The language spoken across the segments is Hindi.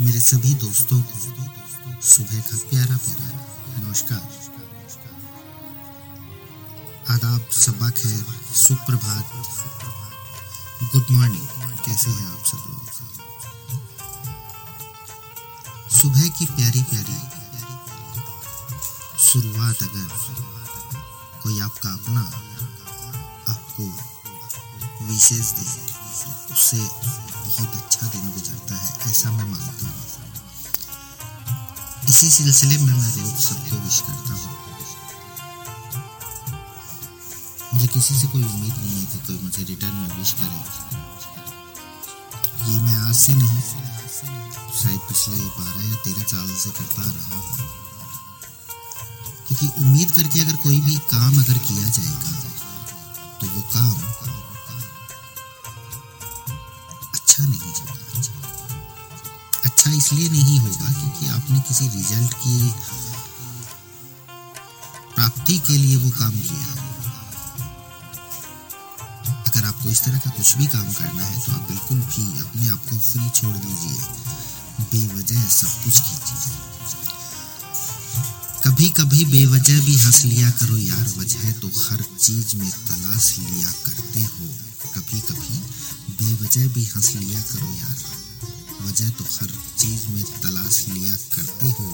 मेरे सभी दोस्तों को सुबह का प्यारा प्यारा नमस्कार। आदाब, सबा खैर, सुप्रभात। गुड मॉर्निंग कैसे हैं आप सब लोग? सुबह की प्यारी प्यारी शुरुआत अगर कोई आपका अपना आपको विशेष दे, उससे बहुत अच्छा दिन गुजरता है, ऐसा मैं मानता हूँ। इसी सिलसिले में मैं रोज सबको विश करता हूँ। मुझे किसी से कोई उम्मीद नहीं है कि कोई मुझे रिटर्न में विश करे। ये मैं आज से नहीं, शायद पिछले बारह या तेरह साल से करता रहा हूँ। क्योंकि उम्मीद करके अगर कोई भी काम अगर किया जाएगा तो वो काम अच्छा नहीं होगा अच्छा। इसलिए नहीं होगा क्योंकि आपने किसी रिज़ल्ट की प्राप्ति के लिए वो काम किया। अगर आपको इस तरह का कुछ भी काम करना है तो आप बिल्कुल भी अपने आप को फ्री छोड़ दीजिए। बेवजह सब कुछ कीजिए। कभी कभी बेवजह भी हंस लिया करो, यार, वजह तो हर चीज़ में तलाश लिया करते हो। कभी कभी बेवजह भी हंस लिया करो यार। वजह तो हर चीज़ में तलाश लिया करते हो।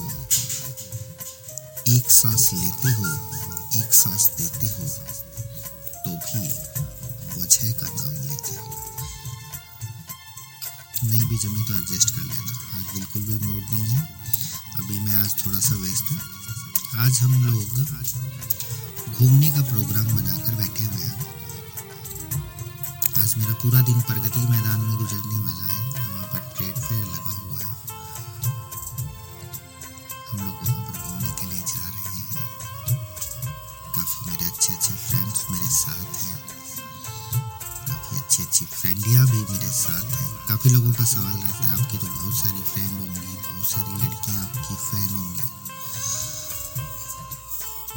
एक सांस लेते हो, एक सांस देते हो तो भी वजह का नाम लेते हो। नहीं भी जमे तो एडजस्ट कर लेना। आज बिल्कुल भी मूड नहीं है। अभी मैं आज थोड़ा सा व्यस्त हूँ। आज हम लोग घूमने का प्रोग्राम बनाकर बैठे हुए हैं। मेरा पूरा दिन प्रगति मैदान में गुजरने वाला है। वहाँ पर ट्रेड फेयर लगा हुआ है। हम लोग वहाँ पर घूमने के लिए जा रहे हैं। काफ़ी मेरे अच्छे अच्छे फ्रेंड्स मेरे साथ हैं। काफ़ी अच्छी अच्छी फ्रेंडियाँ भी मेरे साथ हैं। काफ़ी लोगों का सवाल रहता है, आपकी तो बहुत सारी फ्रेंड होंगी, बहुत सारी लड़कियाँ आपकी फ़ैन होंगी।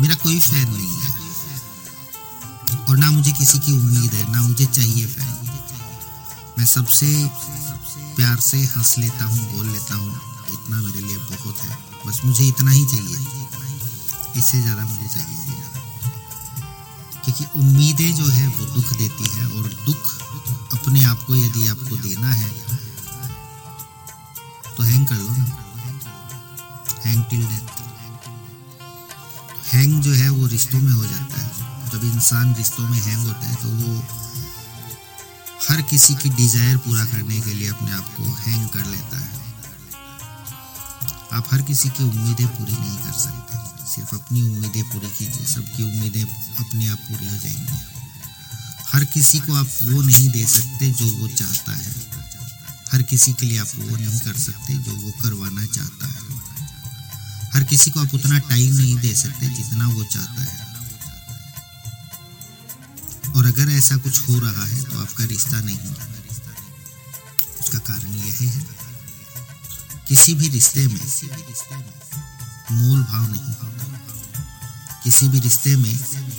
मेरा कोई फ़ैन नहीं है। और ना मुझे किसी की उम्मीद है, ना मुझे चाहिए फ़ैन मैं सबसे प्यार से हंस लेता हूँ, बोल लेता हूँ इतना मेरे लिए बहुत है। बस मुझे इतना ही चाहिए। इससे ज़्यादा मुझे चाहिए नहीं क्योंकि उम्मीदें जो है, वो दुख देती है और दुख अपने आप को यदि आपको देना है तो हैंग कर लो ना। हैंग टिल डेथ हैंग जो है, वो रिश्तों में हो जाता है। जब इंसान रिश्तों में हैंग होता है तो वो हर किसी की डिज़ायर पूरा करने के लिए अपने आप को हैंग कर लेता है। आप हर किसी की उम्मीदें पूरी नहीं कर सकते। सिर्फ़ अपनी उम्मीदें पूरी कीजिए। सबकी उम्मीदें अपने आप पूरी हो जाएँगी। हर किसी को आप वो नहीं दे सकते जो वो चाहता है। हर किसी के लिए आप वो नहीं कर सकते जो वो करवाना चाहता है। हर किसी को आप उतना टाइम नहीं दे सकते जितना वो चाहता है। और अगर ऐसा कुछ हो रहा है तो आपका रिश्ता नहीं उसका कारण यह है, किसी भी रिश्ते में मोल भाव नहीं किसी भी रिश्ते में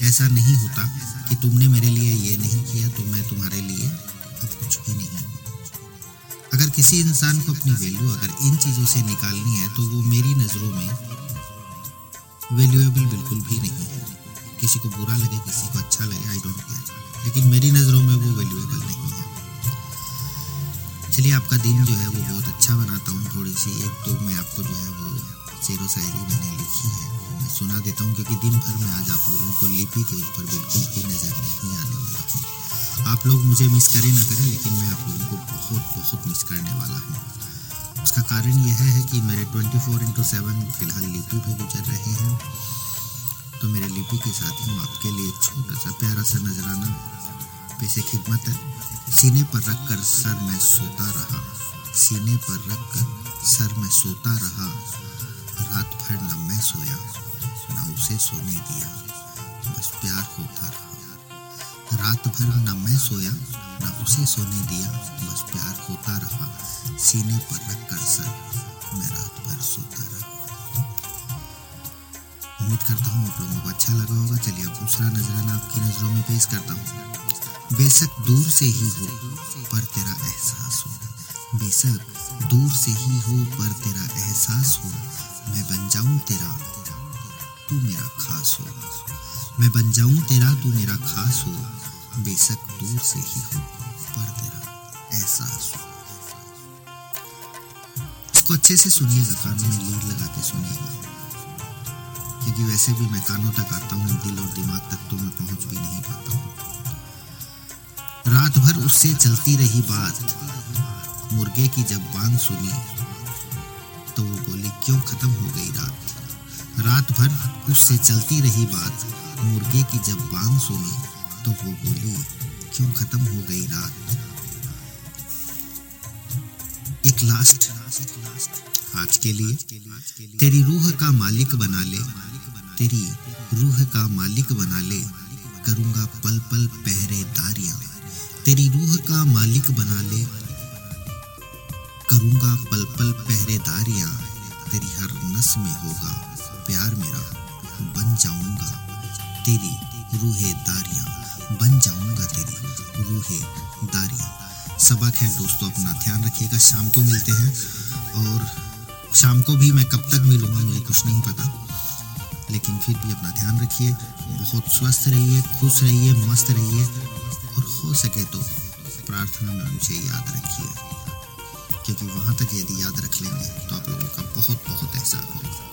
ऐसा नहीं होता कि तुमने मेरे लिए ये नहीं किया तो मैं तुम्हारे लिए अब कुछ भी नहीं। अगर किसी इंसान को अपनी वैल्यू अगर इन चीज़ों से निकालनी है तो वो मेरी नज़रों में वैल्यूएबल बिल्कुल भी नहीं। किसी को बुरा लगे, किसी को अच्छा लगे आई डोंट केयर लेकिन मेरी नज़रों में वो वैल्यूएबल नहीं है। चलिए, आपका दिन जो है वो बहुत अच्छा बनाता हूँ थोड़ी सी एक तो मैं आपको जो है वो शेरो शायरी मैंने लिखी है। मैं सुना देता हूँ क्योंकि दिन भर में आज आप लोगों को लिपि के ऊपर बिल्कुल भी नज़र नहीं आने वाला आप लोग मुझे मिस करें ना करें, लेकिन मैं आप लोगों को बहुत बहुत मिस करने वाला हूँ। उसका कारण यह है कि मेरे ट्वेंटी फोर इंटू सेवन फ़िलहाल लिपि पे गुजर रहे हैं। तो मेरे लिपि के साथ ही आपके लिए छोटा सा प्यारा सा नजराना पेशे खिदमत है। सीने पर रख कर सर में सोता रहा। सीने पर रख कर सर में सोता रहा। रात भर न मैं सोया, न उसे सोने दिया। बस प्यार होता रहा। रात भर न मैं सोया, न उसे सोने दिया। बस प्यार होता रहा। सीने पर रख कर सर मैं रात भर सोता रहा। उम्मीद करता हूँ आप लोगों को अच्छा लगा होगा। चलिए अब दूसरा नजराना आपकी नज़रों में पेश करता हूँ। बेशक दूर से ही हो, पर तेरा एहसास हो। बेशक दूर से ही हो, पर तेरा एहसास हो। मैं बन जाऊँ तेरा, तू मेरा खास हो। मैं बन जाऊँ तेरा, तू मेरा खास हो। बेशक दूर से ही हो, पर तेरा एहसास हो। इसको अच्छे से सुनिएगा, कानों में लीड लगा के सुनिएगा। क्योंकि वैसे भी मैं कानों तक आता हूँ, दिल और दिमाग तक तो मैं पहुँच भी नहीं पाता हूँ। रात भर उससे चलती रही बात। मुर्गे की जब बांग सुनी तो वो बोली, क्यों खत्म हो गई रात? रात भर उससे चलती रही बात। मुर्गे की जब बांग सुनी तो वो बोली, क्यों खत्म हो गई रात? एक लास्ट आज के लिए, तेरी रूह का मालिक बना ले। तेरी रूह का मालिक बना ले, करूँगा पल पल पहरेदारियाँ तेरी रूह का मालिक बना ले, करूँगा पल पल पहरेदारियाँ तेरी हर नस में होगा प्यार मेरा, बन जाऊँगा तेरी रूहे दारियाँ बन जाऊँगा तेरी रूहे दारियाँ सबक है दोस्तों, अपना ध्यान रखिएगा। शाम को मिलते हैं और शाम को भी मैं कब तक मिलूँगा, मुझे कुछ नहीं पता। लेकिन फिर भी अपना ध्यान रखिए। बहुत स्वस्थ रहिए, खुश रहिए, मस्त रहिए और हो सके तो प्रार्थना में मुझे याद रखिए। क्योंकि वहाँ तक यदि याद रख लेंगे तो आप लोगों का बहुत बहुत एहसान होगा।